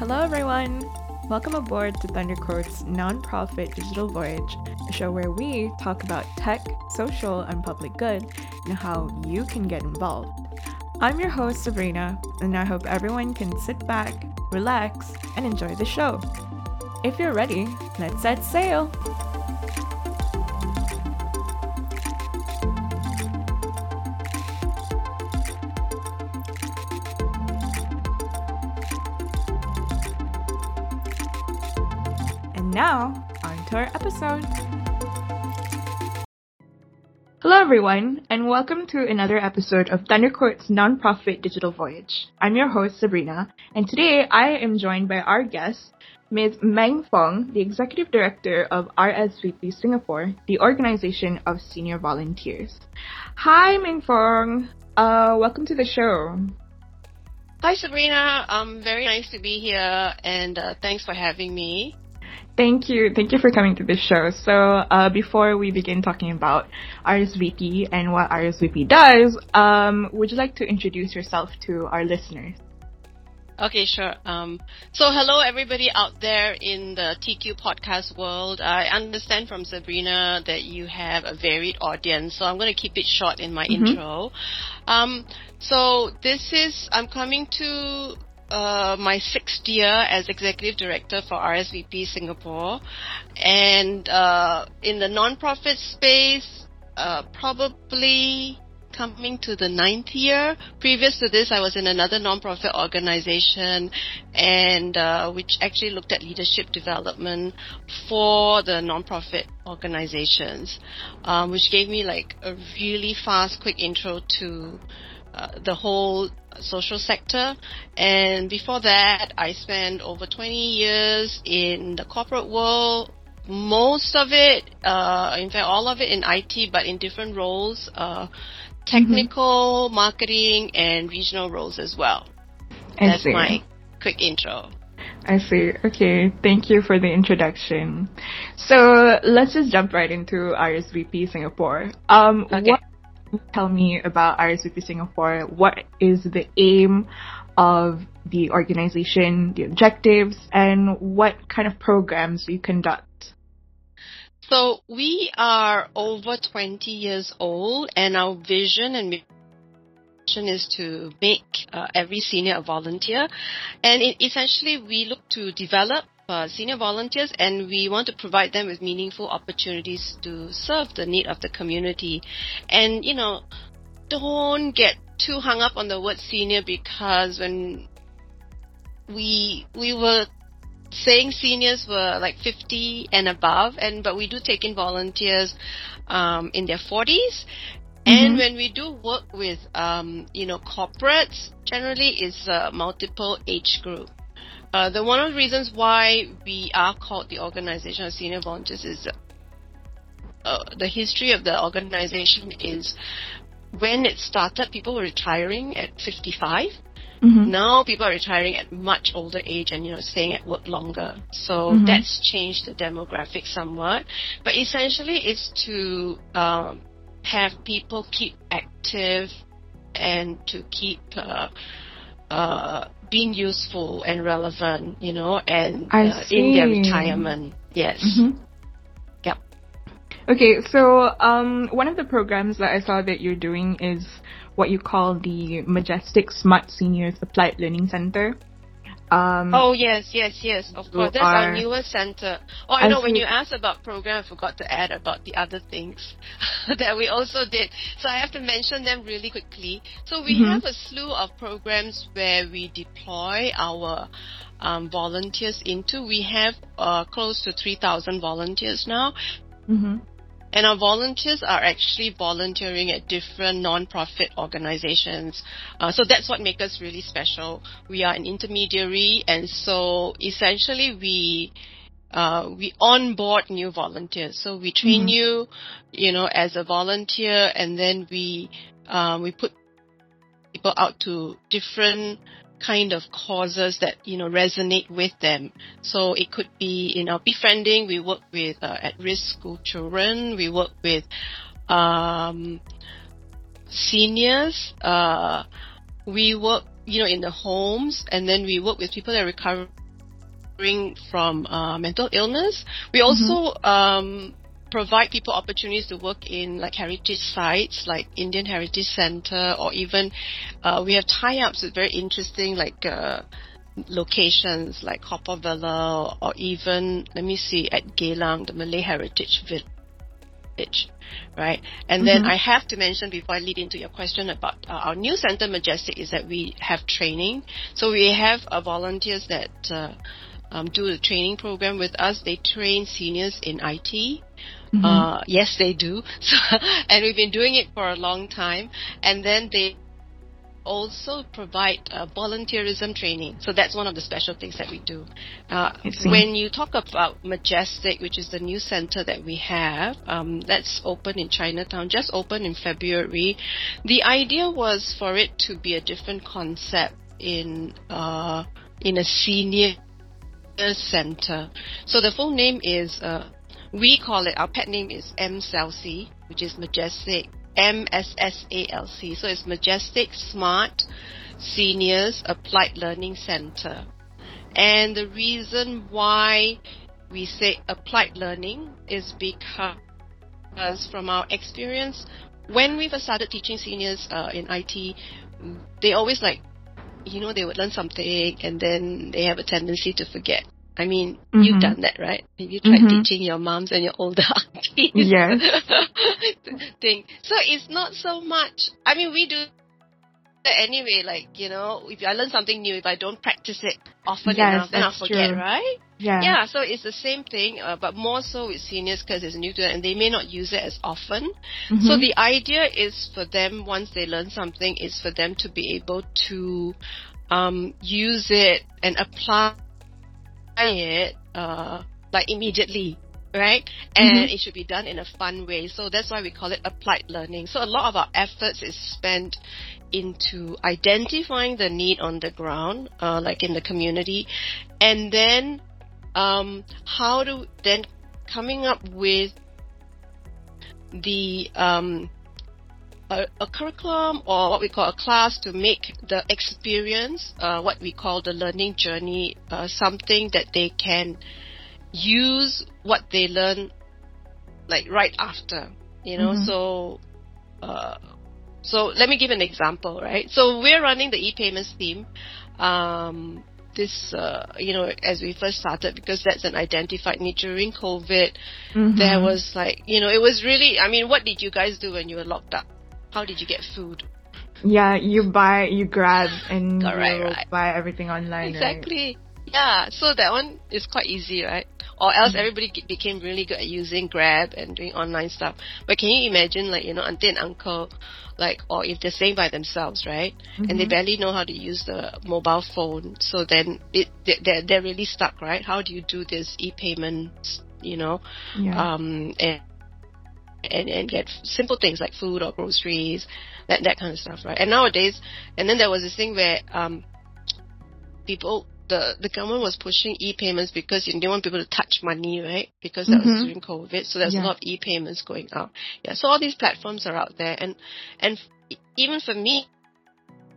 Hello, everyone. Welcome aboard to ThunderQuote's nonprofit digital voyage, a show where we talk about tech, social, and public good, and how you can get involved. I'm your host, Sabrina, and I hope everyone can sit back, relax, and enjoy the show. If you're ready, let's set sail. Episode. Hello, everyone, and welcome to another episode of ThunderQuote's nonprofit digital voyage. I'm your host, Sabrina, and today I am joined by our guest, Ms. Meng Fong, the Executive Director of RSVP Singapore, the organization of senior volunteers. Hi, Meng Fong. Uh, welcome to the show. Hi, Sabrina. Um, very nice to be here, and uh, thanks for having me. Thank you. Thank you for coming to this show. So, uh, before we begin talking about RSVP and what RSVP does, um, would you like to introduce yourself to our listeners? Okay, sure. Um, so hello everybody out there in the TQ podcast world. I understand from Sabrina that you have a varied audience, so I'm going to keep it short in my Mhm. intro. Um, so this is, I'm coming to uh, my sixth year as executive director for RSVP Singapore, and uh, in the nonprofit space, uh, probably coming to the ninth year. Previous to this, I was in another nonprofit organization, and uh, which actually looked at leadership development for the nonprofit organizations, um, which gave me like a really fast, quick intro to uh, the whole social sector. And before that, I spent over 20 years in the corporate world. Most of it, uh, in fact, all of it in IT, but in different roles, uh, technical, marketing, and regional roles as well. I That's see. my quick intro. I see. Okay. Thank you for the introduction. So let's just jump right into RSVP Singapore. Um, Okay. what tell me about RSVP Singapore? What is the aim of the organization, the objectives, and what kind of programs you conduct? So we are over 20 years old, and our vision and mission is to make uh, every senior a volunteer. And it, essentially, we look to develop uh, senior volunteers, and we want to provide them with meaningful opportunities to serve the need of the community. And you know, don't get too hung up on the word senior because when we we were saying seniors were like 50 and above and but we do take in volunteers um, in their 40s and Mhm. when we do work with um, you know corporates generally it's a multiple age group uh, the one of the reasons why we are called the organization of senior volunteers is uh, the history of the organization is when it started people were retiring at 55 Mm-hmm. now people are retiring at much older age and you know staying at work longer so Mhm. that's changed the demographic somewhat but essentially it's to um, have people keep active and to keep uh, uh, being useful and relevant you know and uh, in their retirement yes Mhm. Yep. Okay, so um, one of the programs that I saw that you're doing is what you call the Majestic Smart Seniors Applied Learning Center. Um, Oh yes, yes, yes. Of course, that's our newest center. Oh, I know. When you asked about program, I forgot to add about the other things that we also did. So I have to mention them really quickly. So we Mhm. have a slew of programs where we deploy our um, volunteers into. We have uh, close to three thousand volunteers now. mhm. And our volunteers are actually volunteering at different non-profit organizations. Uh, so that's what makes us really special. We are an intermediary, and so essentially we uh, we onboard new volunteers. So we train Mhm. you, you know, as a volunteer, and then we uh, we put people out to different kind of causes that you know resonate with them. So it could be in our befriending. We work with uh, at-risk school children. We work with um, seniors. Uh, we work, you know, in the homes, and then we work with people that are recovering from uh, mental illness. We also mm-hmm. um, provide people opportunities to work in like heritage sites like Indian Heritage Center or even uh, we have tie-ups with very interesting like uh, locations like Par Villa or even let me see at Geylang the Malay Heritage Village right and mm-hmm. then I have to mention before I lead into your question about uh, our new center Majestic is that we have training so we have uh, volunteers that uh, um, do the training program with us. They train seniors in IT. Mm-hmm. Uh, yes, they do. So, and we've been doing it for a long time. And then they also provide uh, volunteerism training. So that's one of the special things that we do. Uh, when you talk about Majestic, which is the new center that we have, um, that's open in Chinatown, just opened in February. The idea was for it to be a different concept in uh, in a senior center. So the full name is uh, we call it, our pet name is MSSALC, which is Majestic, M-S-S-A-L-C. So it's Majestic Smart Seniors Applied Learning Center. And the reason why we say applied learning is because from our experience, when we first started teaching seniors uh, in IT, they always like, you know, they would learn something and then they have a tendency to forget. I mean, mm-hmm. you've done that, right? Have you tried mm-hmm. teaching your moms and your older aunties? Yes. thing. So it's not so much. I mean, we do anyway. Like you know, if I learn something new, if I don't practice it often yes, enough, then I'll forget, true. right? Yeah. Yeah. So it's the same thing, uh, but more so with seniors because it's new to them and they may not use it as often. Mm-hmm. So the idea is for them once they learn something, is for them to be able to um, use it and apply it uh, like immediately right? And mm-hmm. it should be done in a fun way. So that's why we call it applied learning. So a lot of our efforts is spent into identifying the need on the ground, uh, like in the community, and then um, how to then coming up with the um, a, a, curriculum or what we call a class to make the experience, uh, what we call the learning journey, uh, something that they can use what they learn like right after, you know. Mm-hmm. So, uh, so let me give an example, right? So we're running the e-payments theme. Um, this, uh, you know, as we first started, because that's an identified need during COVID, mm-hmm. there was like, you know, it was really, I mean, what did you guys do when you were locked up? How did you get food? Yeah, you buy, you grab, and you right. buy everything online. Exactly. Right? Yeah, so that one is quite easy, right? Or else mm-hmm. everybody became really good at using Grab and doing online stuff. But can you imagine, like, you know, auntie and uncle, like, or if they're staying by themselves, right? Mm-hmm. And they mm-hmm. barely know how to use the mobile phone. So then it, they're, they're really stuck, right? How do you do this e-payments, you know? Yeah. Um, and, and, and get simple things like food or groceries, that, that kind of stuff, right? And nowadays, and then there was this thing where, um, people the the government was pushing e-payments because you didn't want people to touch money, right? Because that mm-hmm. was during COVID, so there's yeah. a lot of e-payments going out. Yeah, so all these platforms are out there, and and even for me,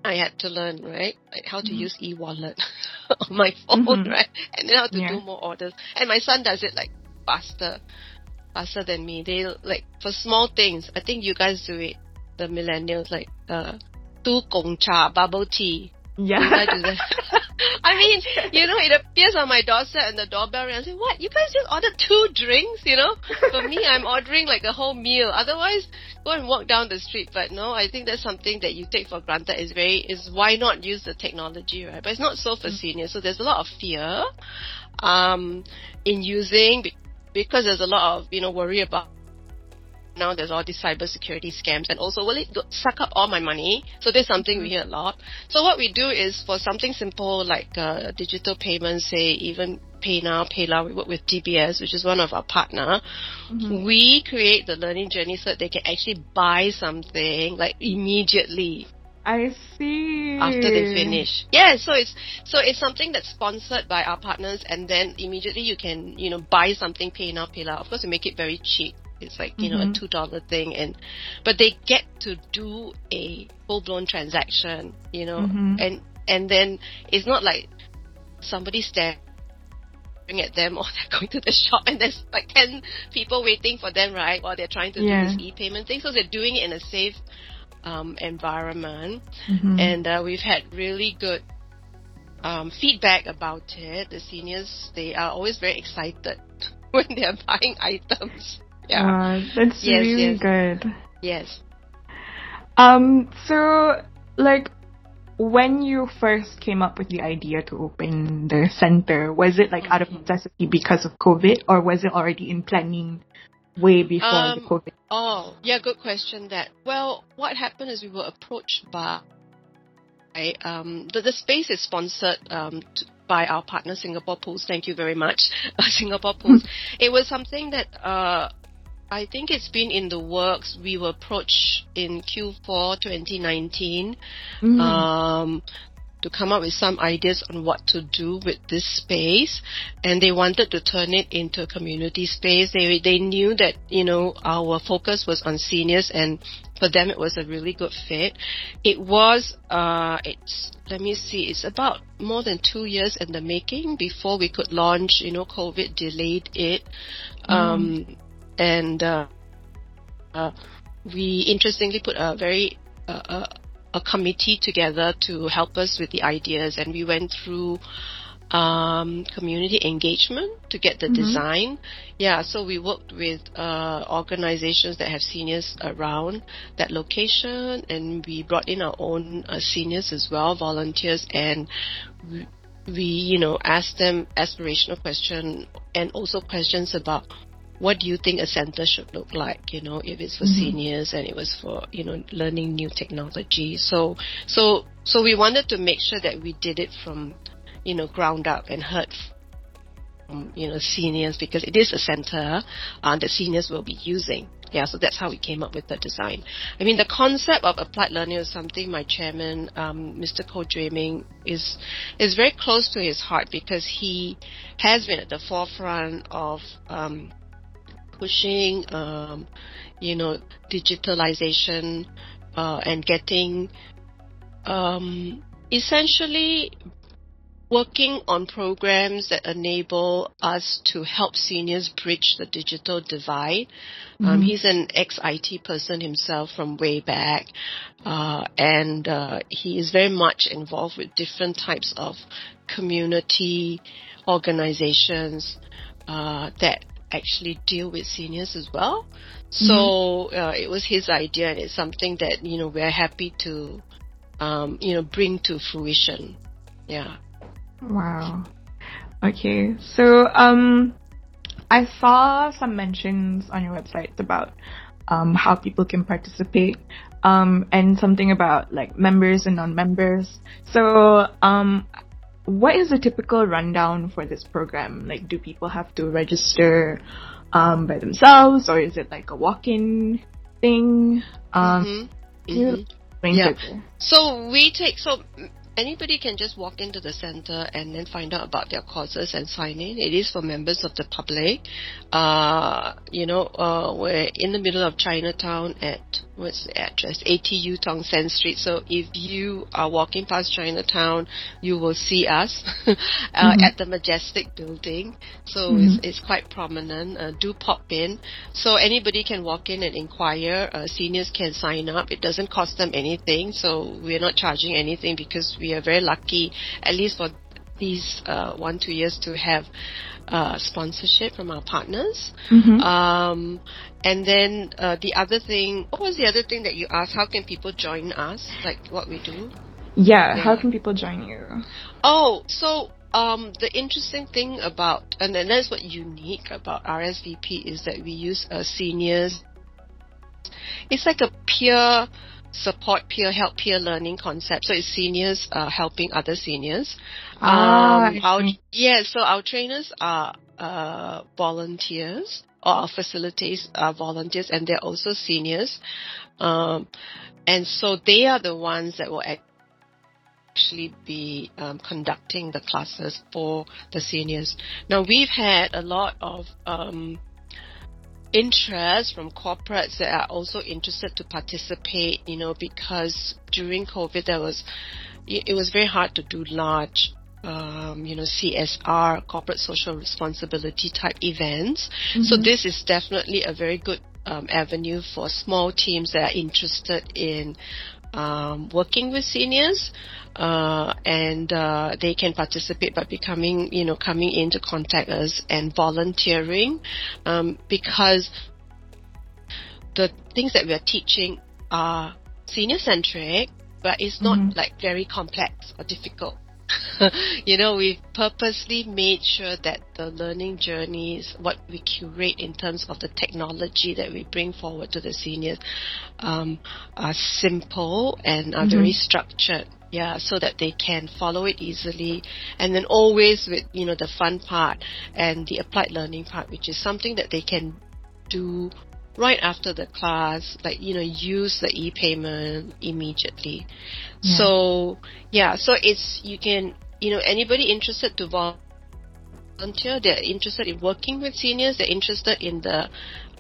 I had to learn right, like how to mm-hmm. use e-wallet on my phone, mm-hmm. right, and then how to yeah. do more orders. And my son does it like faster, faster than me. They like for small things. I think you guys do it, the millennials, like uh, two gong cha bubble tea. Yeah. I do that? I mean, you know, it appears on my doorstep and the doorbell rings. I say, what? You guys just ordered two drinks, you know? For me, I'm ordering like a whole meal. Otherwise, go and walk down the street. But no, I think that's something that you take for granted is very, is why not use the technology, right? But it's not so for mm. seniors. So there's a lot of fear, um, in using because there's a lot of, you know, worry about now there's all these cybersecurity scams and also will it suck up all my money? So there's something we hear a lot. So what we do is for something simple like uh, digital payments, say even PayNow, PayLah, we work with DBS, which is one of our partner. Mm-hmm. We create the learning journey so that they can actually buy something like immediately. I see. After they finish. Yeah, so it's so it's something that's sponsored by our partners and then immediately you can, you know, buy something pay now, PayNow, PayLah. Of course we make it very cheap. It's like you mm-hmm. know a mm-hmm. two dollar thing, and but they get to do a full blown transaction, you know, mm-hmm. and and then it's not like somebody standing at them or they're going to the shop and there's like 10 people waiting for them, right? While they're trying to Yeah. do this e-payment thing. So they're doing it in a safe um, environment. Mhm. And uh, we've had really good um, feedback about it. The seniors, they are always very excited when they're buying items. Yeah. Wow, that's Yes, really yes. good. yes. Um, so like when you first came up with the idea to open the center, was it like out of Mhm. necessity because of COVID, or was it already in planning way before the Um, COVID? Oh, yeah, good question. That well, what happened is we were approached by um, the the space is sponsored um, t- by our partner Singapore Pools. Thank you very much, uh, Singapore Pools. it was something that uh, I think it's been in the works. We were approached in Q4 2019 Mm. um, to come up with some ideas on what to do with this space, and they wanted to turn it into a community space. They they knew that you know our focus was on seniors, and for them it was a really good fit. It was uh, it's let me see, it's about more than two years in the making before we could launch. You know, COVID delayed it, um, and uh, uh, we interestingly put a very uh, uh, a committee together to help us with the ideas, and we went through um, community engagement to get the Mhm. design. Yeah, so we worked with uh, organizations that have seniors around that location, and we brought in our own uh, seniors as well, volunteers, and we, we, you know, asked them aspirational question and also questions about what do you think a center should look like you know if it's for Mhm. seniors and it was for you know learning new technology? So so so we wanted to make sure that we did it from you know ground up and heard from you know seniors because it is a center uh, that seniors will be using. Yeah so that's how we came up with the design. I mean the concept of applied learning is something my chairman um, mr ko Ming is is very close to his heart because he has been at the forefront of um, pushing, um, you know, digitalization uh, and getting um, essentially working on programs that enable us to help seniors bridge the digital divide. Um, Mhm. he's an ex-IT person himself from way back, uh, and uh, he is very much involved with different types of community organizations uh, that actually deal with seniors as well. So uh, it was his idea, and it's something that you know we're happy to um, you know bring to fruition. Yeah. Wow. Okay, so um, I saw some mentions on your website about um how people can participate, um, and something about like members and non-members. So um, what is the typical rundown for this program? Like, do people have to register um by themselves, or is it like a walk-in thing? Um, Mhm. you Mhm. Yeah. So we take so anybody can just walk into the center and then find out about their courses and sign in. It is for members of the public. Uh, you know, uh, we're in the middle of Chinatown at what's the address? 80 Eu Tong Sen Street. So if you are walking past Chinatown, you will see us uh, Mhm. at the Majestic Building. So Mhm. it's, it's quite prominent. Uh, do pop in. So anybody can walk in and inquire. Uh, seniors can sign up. It doesn't cost them anything. So we're not charging anything because we are very lucky, at least for these uh, one two years, to have uh, sponsorship from our partners. Mhm. Um, and then uh, the other thing, what was the other thing that you asked? How can people join us? Like what we do? yeah, how can people join you? Oh, so um, the interesting thing about, and then that's what unique about RSVP is that we use uh, seniors. It's like a peer support, peer help, peer learning concept. So it's seniors uh, helping other seniors. Ah, Um, our, yeah, so our trainers are uh, volunteers, or our facilitators are volunteers, and they're also seniors. Um, and so they are the ones that will actually be um, conducting the classes for the seniors. Now we've had a lot of um, interest from corporates that are also interested to participate. You know, because during COVID there was it was very hard to do large um, you know, CSR, corporate social responsibility type events. Mm-hmm. So this is definitely a very good um, avenue for small teams that are interested in um, working with seniors, uh, and uh, they can participate by becoming, you know, coming in to contact us and volunteering, um, because the things that we are teaching are senior centric, but it's not Mhm. like very complex or difficult. you know, we've purposely made sure that the learning journeys, what we curate in terms of the technology that we bring forward to the seniors, um, are simple and are very structured. Yeah, so that they can follow it easily, and then always with you know the fun part and the applied learning part, which is something that they can do right after the class, like you know, use the e-payment immediately. Yeah. So yeah, so it's you can you know anybody interested to volunteer, they're interested in working with seniors, they're interested in the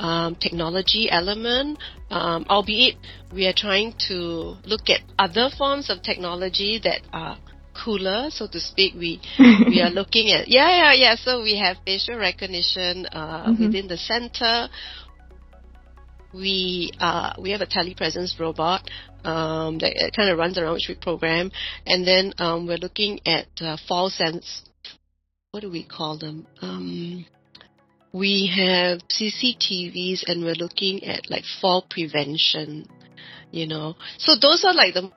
um, technology element, um, albeit we are trying to look at other forms of technology that are cooler, so to speak. We we are looking at yeah yeah yeah. So we have facial recognition uh, Mhm. within the center. We uh, we have a telepresence robot um, that kind of runs around which we program, and then um, we're looking at uh, fall sense. What do we call them? Um, we have CCTVs, and we're looking at like fall prevention. You know, so those are like the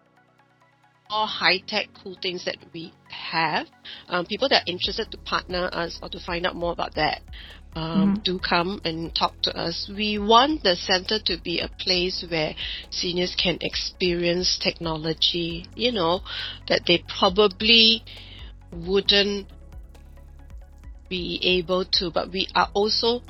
more high tech cool things that we have. Um, people that are interested to partner us or to find out more about that, um, Mhm. do come and talk to us. We want the center to be a place where seniors can experience technology, you know, that they probably wouldn't be able to, but we are also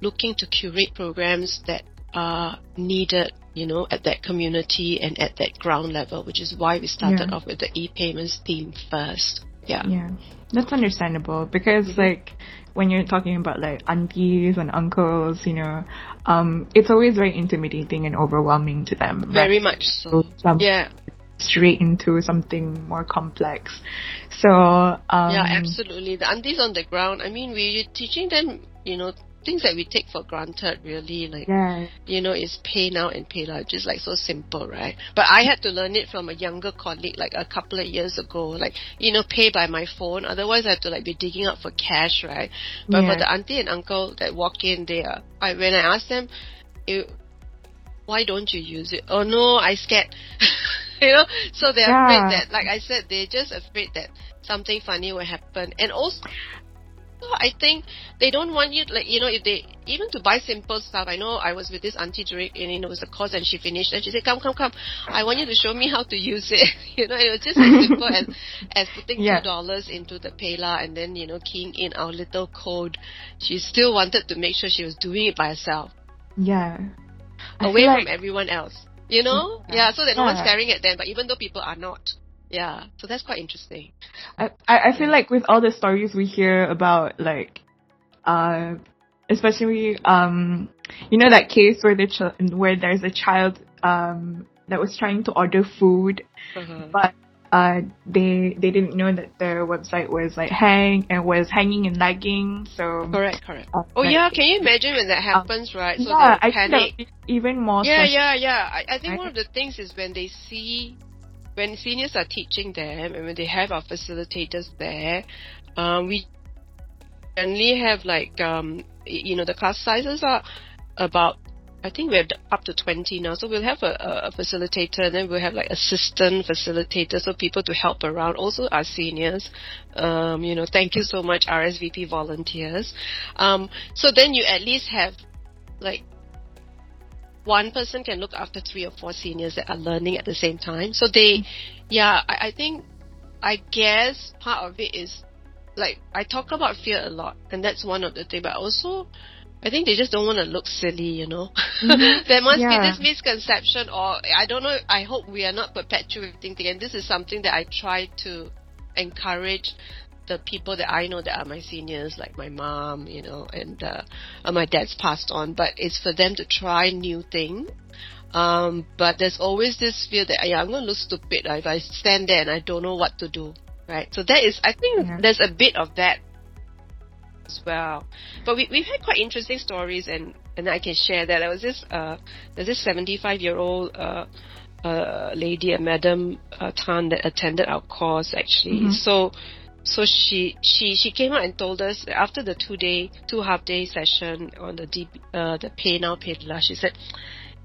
looking to curate programs that are needed, you know, at that community and at that ground level, which is why we started Yeah. off with the e-payments theme first. Yeah. Yeah, that's understandable because like when you're talking about like aunties and uncles, you know, um, it's always very intimidating and overwhelming to them. Very right? much so. Jump Yeah. straight into something more complex. So um, yeah, absolutely. The aunties on the ground, I mean, we're teaching them, you know, things that we take for granted, really. Like, Yeah, you know, is pay now and pay later, just like so simple, right? But I had to learn it from a younger colleague like a couple of years ago, like, you know, pay by my phone. Otherwise I have to like be digging out for cash, right? But for the auntie and uncle that walk in, there I, when I ask them, "You- why don't you use it? Oh no, I scared. you know, so they're Yeah. afraid that, like I said, they're just afraid that something funny will happen. And also, I think they don't want you like you know if they even to buy simple stuff. I know I was with this auntie during and you know, it was a course and she finished and she said, "Come, come, come! I want you to show me how to use it." you know, it was just as simple as as putting Yeah. two dollars into the PayLah and then you know keying in our little code. She still wanted to make sure she was doing it by herself, yeah. I away from like- everyone else. You know, Yeah. yeah, so that no one's staring at them. But even though people are not, yeah, so that's quite interesting. I, I I feel like with all the stories we hear about like uh especially um you know that case where the ch- where there's a child um that was trying to order food Uh-huh. but uh they they didn't know that their website was like hang and was hanging and lagging so Correct, correct. uh, Oh like, yeah, can you imagine when that happens, right? So yeah I panic. even more Yeah, yeah, yeah. I, I think Right. one of the things is when they see, when seniors are teaching them and when they have our facilitators there, um, we generally have like, um, you know, the class sizes are about, I think we're up to 20 now. So we'll have a, a, facilitator and then we'll have like assistant facilitators, so people to help around. Also our seniors. Um, you know, thank you so much RSVP volunteers. Um, so then you at least have like one person can look after three or four seniors that are learning at the same time. So they, yeah, I, I think, I guess part of it is like I talk about fear a lot, and that's one of the things. But also, I think they just don't want to look silly, you know. Mhm. there must Yeah. be this misconception, or I don't know. I hope we are not perpetuating thing. And this is something that I try to encourage the people that I know that are my seniors, like my mom, you know, and uh, uh, my dad's passed on. But it's for them to try new things. Um, but there's always this fear that yeah, I'm going to look stupid uh, if I stand there and I don't know what to do. right? So that is, I think Yeah. there's a bit of that as well. But we, we've had quite interesting stories and, and I can share that. There was this, uh, there's this 75 year old, uh, uh, lady, a Madam uh, Tan that attended our course actually. Mhm. So, so she, she, she came out and told us after the two day, two half day session on the DB, uh, the Pay Now PayLah, she said,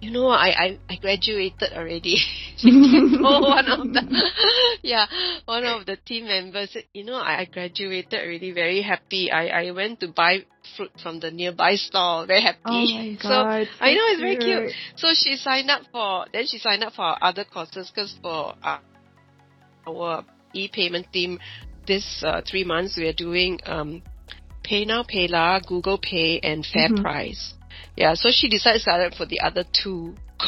you know, I, I, I graduated already. she told one of the, yeah, one of the team members said, you know, I, I graduated already, very happy. I, I went to buy fruit from the nearby store, very happy. Oh my God, So, god. I know, it's very cute. So she signed up for, then she signed up for other courses because for uh, our e-payment team, this uh, three months we are doing um, Pay Now, Google Pay, and Fair Mhm. Price. Yeah, so she decided to for the other two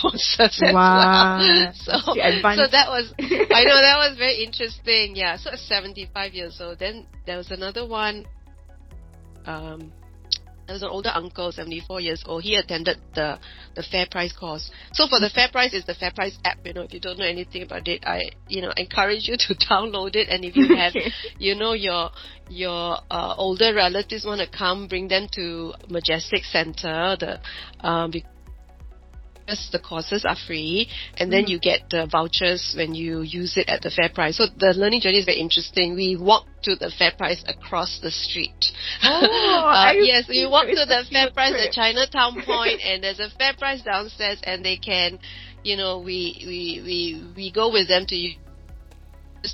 as Wow. well. So, so that was, I know that was very interesting. Yeah, so at 75 years old. Then there was another one. Um, there was an older uncle, 74 years old. He attended the the Fair Price course. So for the Fair Price is the Fair Price app. You know, if you don't know anything about it, I you know encourage you to download it. And if you have you know your your uh, older relatives want to come, bring them to Majestic Center. The um, because the courses are free, and then Mhm. you get the vouchers when you use it at the fair price. So the learning journey is very interesting. We walk to the fair price across the street. Oh, Uh, yes, we see. walk to the fair price at Chinatown Point, and there's a fair price downstairs, and they can, you know, we we we we go with them to use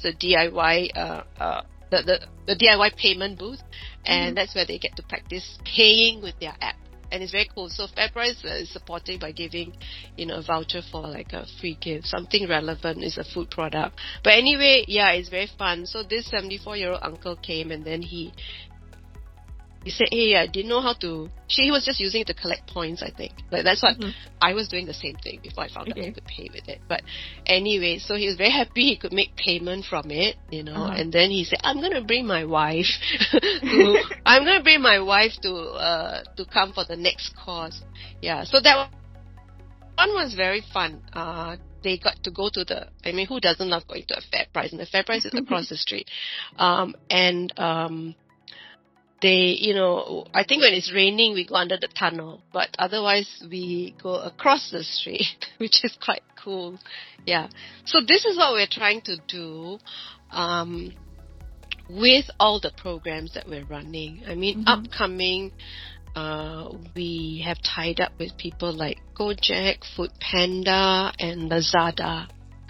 the DIY uh, uh, the, the the DIY payment booth, and Mhm. that's where they get to practice paying with their app. And it's very cool. So FairPrice uh, is supporting by giving, you know, a voucher for like a free gift, something relevant is a food product. But anyway, yeah, it's very fun. So this 74 year old uncle came and then he he said, "Hey, I didn't know how to." She was just using it to collect points. I think, like that's what Mhm. I was doing the same thing before I found out Okay. I could pay with it. But anyway, so he was very happy he could make payment from it, you know. Uh-huh. And then he said, "I'm gonna bring my wife to. I'm gonna bring my wife to uh to come for the next course." Yeah, so that one was very fun. Uh, they got to go to the. I mean, who doesn't love going to a fair price? And the fair price is across the street. Um, and um, they, you know, I think when it's raining, we go under the tunnel, but otherwise we go across the street, which is quite cool. Yeah. So this is what we're trying to do. Um, with all the programs that we're running. I mean, Mhm. upcoming, uh, we have tied up with people like Gojek, Food Panda, and Lazada.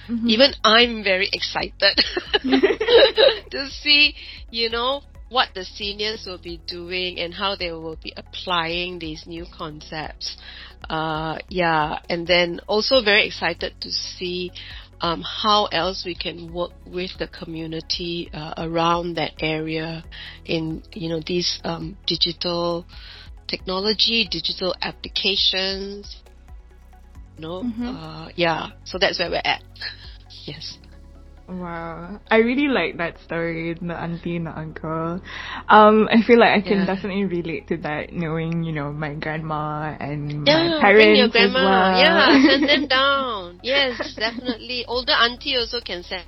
Mhm. Even I'm very excited to see, you know, what the seniors will be doing and how they will be applying these new concepts. Uh, yeah, and then also very excited to see um, how else we can work with the community uh, around that area in you know these um, digital technology, digital applications. You know, Mhm. uh, yeah. So that's where we're at. yes. Wow. I really like that story, the auntie and the uncle. Um, I feel like I can Yeah. definitely relate to that knowing, you know, my grandma and Yeah, my parents your as grandma. well. Yeah, send them down. Yes, definitely. Older auntie also can send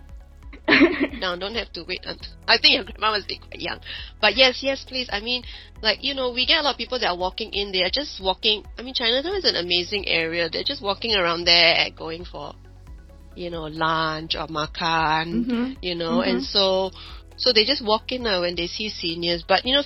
down. Don't have to wait until. I think your grandma must be quite young. But yes, yes, please. I mean, like you know, we get a lot of people that are walking in. They are just walking. I mean, Chinatown is an amazing area. They're just walking around there, going for, you know, lunch or makan. Mhm. You know, and Mhm. so, so they just walk in now when they see seniors. But you know,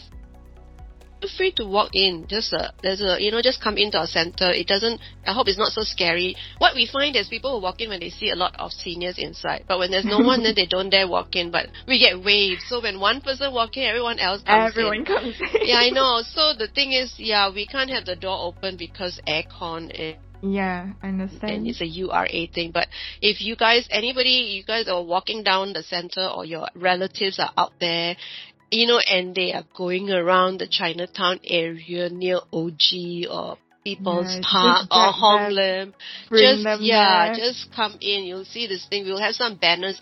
feel free to walk in. Just uh, there's a you know just come into our center. It doesn't. I hope it's not so scary. What we find is people will walk in when they see a lot of seniors inside, but when there's no one, then they don't dare walk in. But we get waves. So when one person walk in, everyone else comes Everyone in. comes in. Yeah, I know. So the thing is, yeah, we can't have the door open because aircon is Yeah, I understand. and it's a URA thing. But if you guys, anybody, you guys are walking down the center or your relatives are out there, you know, and they are going around the Chinatown area near OG or People's Yeah, Park or Hong Lim, just yeah, there. just come in. You'll see this thing. We'll have some banners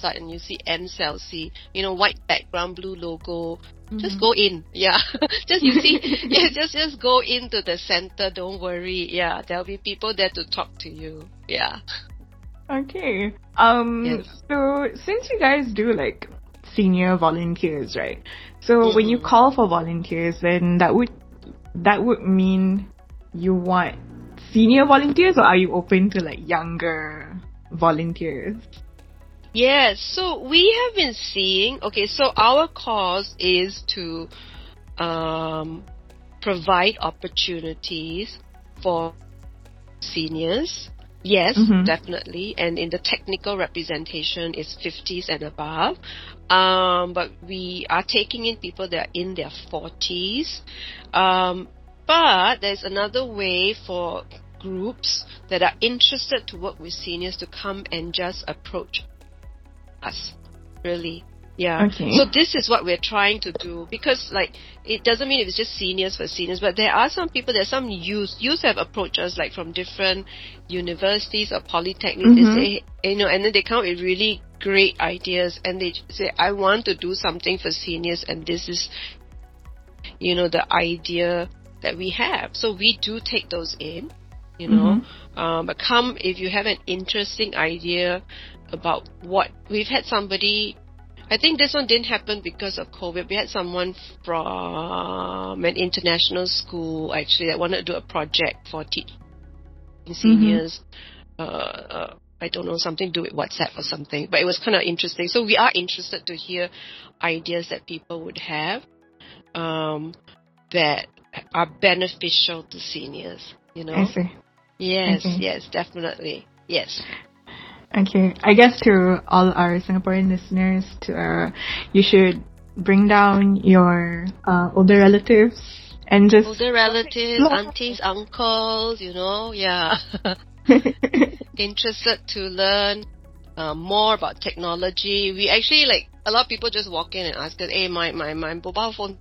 outside, and you see M Celsi, you know, white background, blue logo. Just Mhm. go in, yeah. just you see, yeah, just just go into the center. Don't worry, yeah. There'll be people there to talk to you, yeah. Okay. Um. Yes. So since you guys do like senior volunteers, right? So when you Mhm. call for volunteers, then that would that would mean you want senior volunteers, or are you open to like younger volunteers? Yes, so we have been seeing, okay, so our cause is to um, provide opportunities for seniors. Yes, Mhm. definitely. And in the technical representation it's 50s and above. Um, but we are taking in people that are in their 40s. Um, but there's another way for groups that are interested to work with seniors to come and just approach us. Really. Yeah. Okay. So this is what we're trying to do because like it doesn't mean it's just seniors for seniors, but there are some people, there are some youth. Youth have approached us like from different universities or polytechnics. Mhm. They say, you know, and then they come up with really great ideas and they say, I want to do something for seniors and this is, you know, the idea that we have. So we do take those in, you know. Um, but come if you have an interesting idea about what we've had somebody. I think this one didn't happen because of COVID. We had someone from an international school actually that wanted to do a project for teaching seniors. Uh, uh, I don't know something to do with WhatsApp or something, but it was kind of interesting. So we are interested to hear ideas that people would have um, that are beneficial to seniors. You know. I see. Yes, yes, definitely. Yes. Okay, I guess to all our Singaporean listeners, to uh, you should bring down your uh, older relatives and just Older relatives, aunties, uncles, you know, yeah. Interested to learn uh, more about technology. We actually like a lot of people just walk in and ask us, "Hey, my my my mobile phone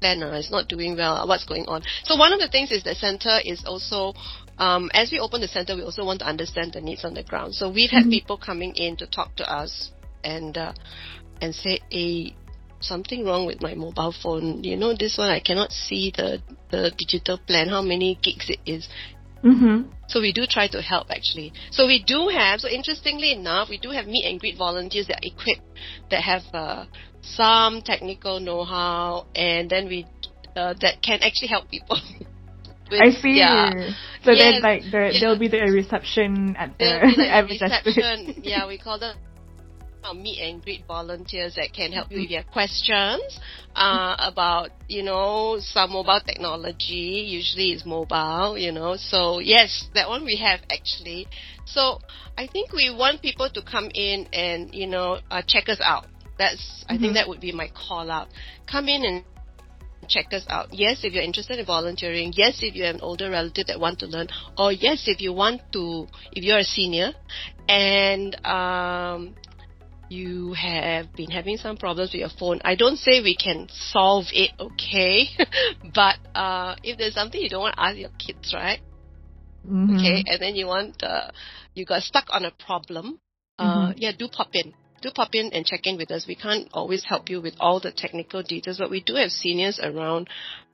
plan uh, is not doing well. What's going on?" So one of the things is the center is also. Um, as we open the center, we also want to understand the needs on the ground. So we've had Mhm. people coming in to talk to us and uh, and say, "Hey, something wrong with my mobile phone. You know, this one I cannot see the the digital plan, how many gigs it is. hmm So we do try to help actually. So we do have. So interestingly enough, we do have meet and greet volunteers that are equipped that have uh, some technical know-how, and then we uh, that can actually help people. with- I see. Yeah. So Yes, then, like, there, yeah. there'll be the reception at the like a at Majestic. reception. yeah, we call them uh, meet and greet volunteers that can help you if you have questions uh, about, you know, some mobile technology. Usually it's mobile, you know. So yes, that one we have actually. So I think we want people to come in and, you know, uh, check us out. That's, I Mhm. think that would be my call out. Come in and check us out. Yes, if you're interested in volunteering. Yes, if you have an older relative that want to learn. Or yes, if you want to, if you're a senior and um, you have been having some problems with your phone. I don't say we can solve it, okay? but uh, if there's something you don't want to ask your kids, right? Mhm. Okay, and then you want, uh, you got stuck on a problem, uh, Mhm. yeah, do pop in. Do pop in and check in with us. We can't always help you with all the technical details, but we do have seniors around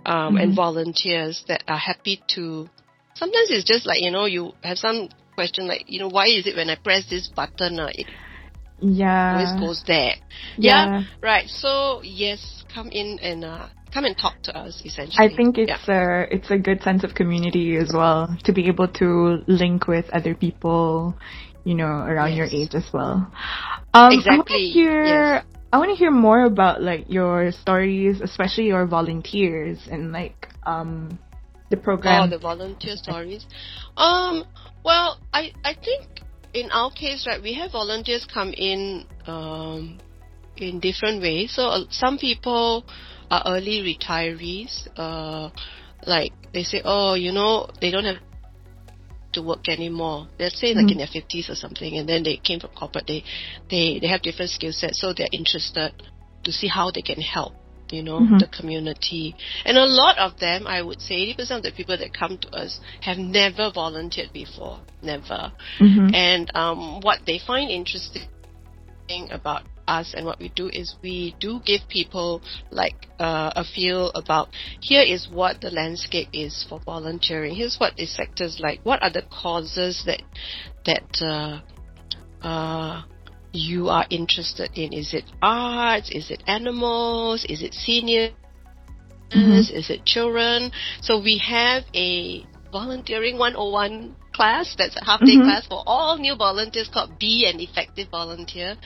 um, and Mhm. volunteers that are happy to. Sometimes it's just like you know you have some question like you know why is it when I press this button uh, it Yeah. always goes there. yeah. Right. So yes, come in and uh, come and talk to us. Essentially, I think Yeah. it's a it's a good sense of community as well to be able to link with other people, you know, around your age as well. Um, I want to hear yes. I want to hear more about like your stories, especially your volunteers and like um the program. Oh, the volunteer stories. Um, well, I I think in our case, right, we have volunteers come in um, in different ways. So uh, some people are early retirees. Uh, like they say, oh, you know, they don't have to work anymore. Let's say like Mhm. in their fifties or something, and then they came from corporate. They they they have different skill sets, so they're interested to see how they can help. You know, Mhm. the community. And a lot of them, I would say, 80% of the people that come to us have never volunteered before. Never. Mhm. And um, what they find interesting about us and what we do is we do give people like uh, a feel about here is what the landscape is for volunteering. Here's what the sectors like. What are the causes that that uh, uh, you are interested in. Is it arts? Is it animals? Is it seniors? Mhm. Is it children? So we have a volunteering 101 class that's a half day Mhm. class for all new volunteers called Be an Effective Volunteer.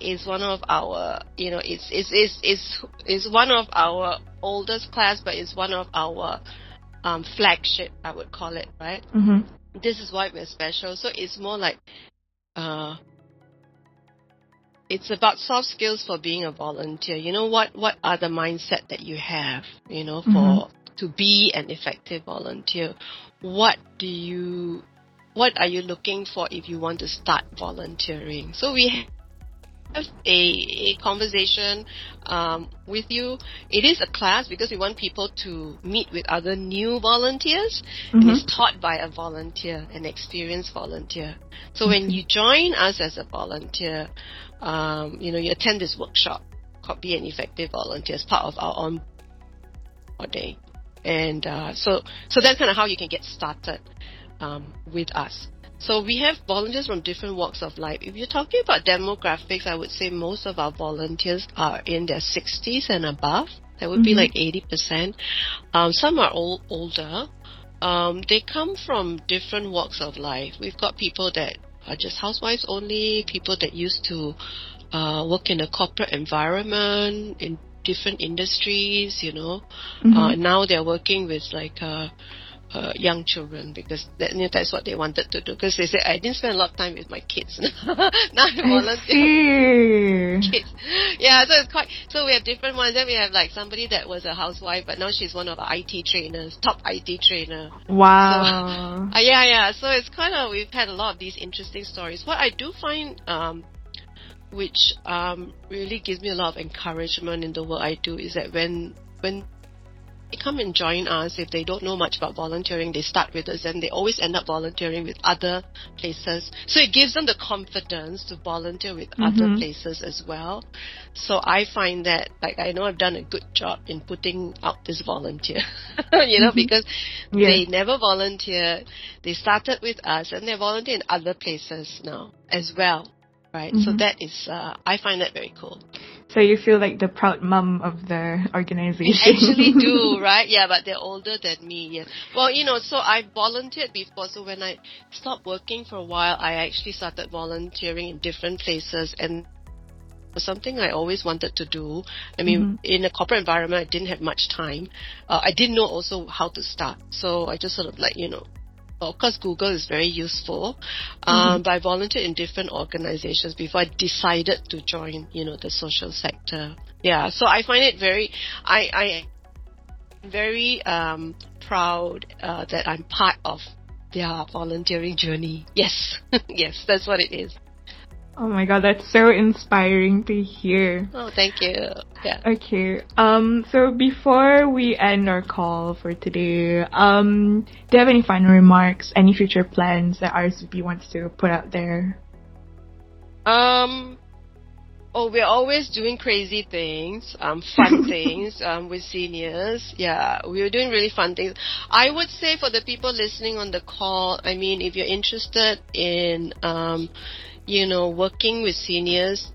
Is one of our, you know, it's, it's, it's, it's, it's one of our oldest class, but it's one of our um, flagship, I would call it, right? Mhm. this is why we're special. So it's more like, uh, it's about soft skills for being a volunteer. You know what? What are the mindset that you have? You know, for Mhm. to be an effective volunteer. What do you? What are you looking for if you want to start volunteering? So we have a, a conversation um, with you. It is a class because we want people to meet with other new volunteers Mhm. it's taught by a volunteer, an experienced volunteer. So when you join us as a volunteer, um, you know, you attend this workshop called Be an Effective Volunteer as part of our onboarding. And uh, so, so that's kind of how you can get started um, with us. So we have volunteers from different walks of life. If you're talking about demographics, I would say most of our volunteers are in their 60s and above. That would be Mhm. like 80%. Um, some are old, older. Um, they come from different walks of life. We've got people that are just housewives only, people that used to uh, work in a corporate environment in different industries, you know. Mhm. Uh, now they're working with like uh, uh, young children because that, that's what they wanted to do. Because they said I didn't spend a lot of time with my kids. now I volunteer kids. Yeah, so it's quite. So we have different ones. Then we have like somebody that was a housewife, but now she's one of our IT trainers, top IT trainer. Wow. Uh, yeah, yeah. So it's kind of we've had a lot of these interesting stories. What I do find, um, which um, really gives me a lot of encouragement in the work I do, is that when when they come and join us, if they don't know much about volunteering, they start with us, and they always end up volunteering with other places. So it gives them the confidence to volunteer with other Mhm. places as well. So I find that, like, I know I've done a good job in putting out this volunteer, you know, Mhm. because Yes. they never volunteered. They started with us and they volunteer in other places now as well. Right. So Mhm. that is, uh, I find that very cool. So you feel like the proud mum of the organization. actually do, right? Yeah, but they're older than me. Yes. Well, you know, so I volunteered before. So when I stopped working for a while, I actually started volunteering in different places and it was something I always wanted to do. I mean, Mhm. in a corporate environment, I didn't have much time. Uh, I didn't know also how to start. So I just sort of like, you know, of course, Google is very useful. Um, Mhm. But I volunteered in different organizations before I decided to join, you know, the social sector. Yeah, so I find it very, I, I am very um, proud uh, that I'm part of their volunteering journey. Yes, yes, that's what it is. Oh my god, that's so inspiring to hear. Oh, thank you. Yeah. Okay. Um. So before we end our call for today, um, do you have any final remarks? Any future plans that RSVP wants to put out there? Um. Oh, we're always doing crazy things, um, fun things, um, with seniors. Yeah, we're doing really fun things. I would say for the people listening on the call, I mean, if you're interested in, um, you know, working with seniors,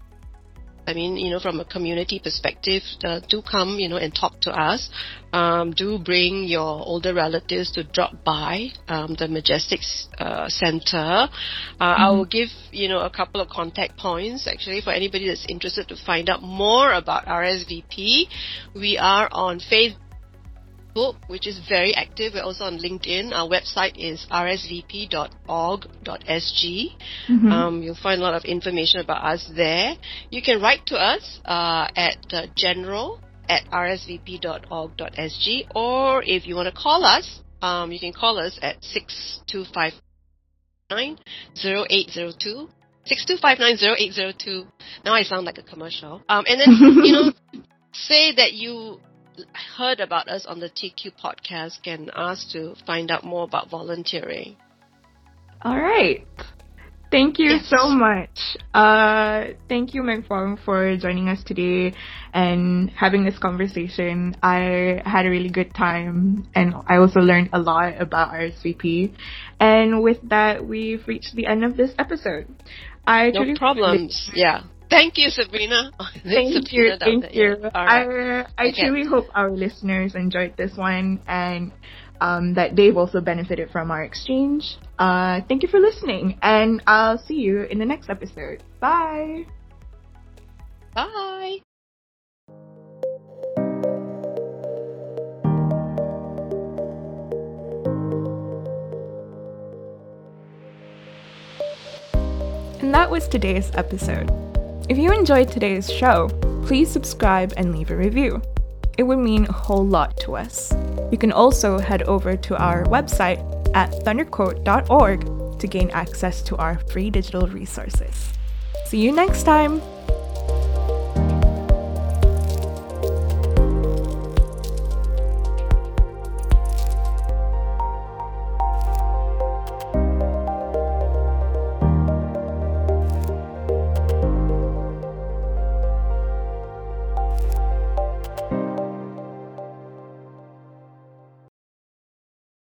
I mean, you know, from a community perspective, uh, do come, you know, and talk to us. Um, do bring your older relatives to drop by um, the Majestic uh, Center. Uh, I will give, you know, a couple of contact points actually for anybody that's interested to find out more about RSVP. We are on Facebook which is very active. We're also on LinkedIn. Our website is rsvp.org.sg. Mhm. Um, you'll find a lot of information about us there. You can write to us uh, at uh, general at rsvp.org.sg or if you want to call us, um, you can call us at 6259-0802. 6259-0802. Now I sound like a commercial. Um, and then, you know, say that you heard about us on the TQ podcast can ask to find out more about volunteering. All right. Thank you Yes. so much. Uh, thank you, Meng Fong, for joining us today and having this conversation. I had a really good time and I also learned a lot about RSVP. And with that, we've reached the end of this episode. I No problems. Yeah. Thank you, Sabrina. Thank Sabrina you, thank you. Yeah. All right. I I Okay. truly hope our listeners enjoyed this one and um, that they've also benefited from our exchange. Uh, thank you for listening, and I'll see you in the next episode. Bye. Bye. And that was today's episode. If you enjoyed today's show, please subscribe and leave a review. It would mean a whole lot to us. You can also head over to our website at thunderquote.org to gain access to our free digital resources. See you next time!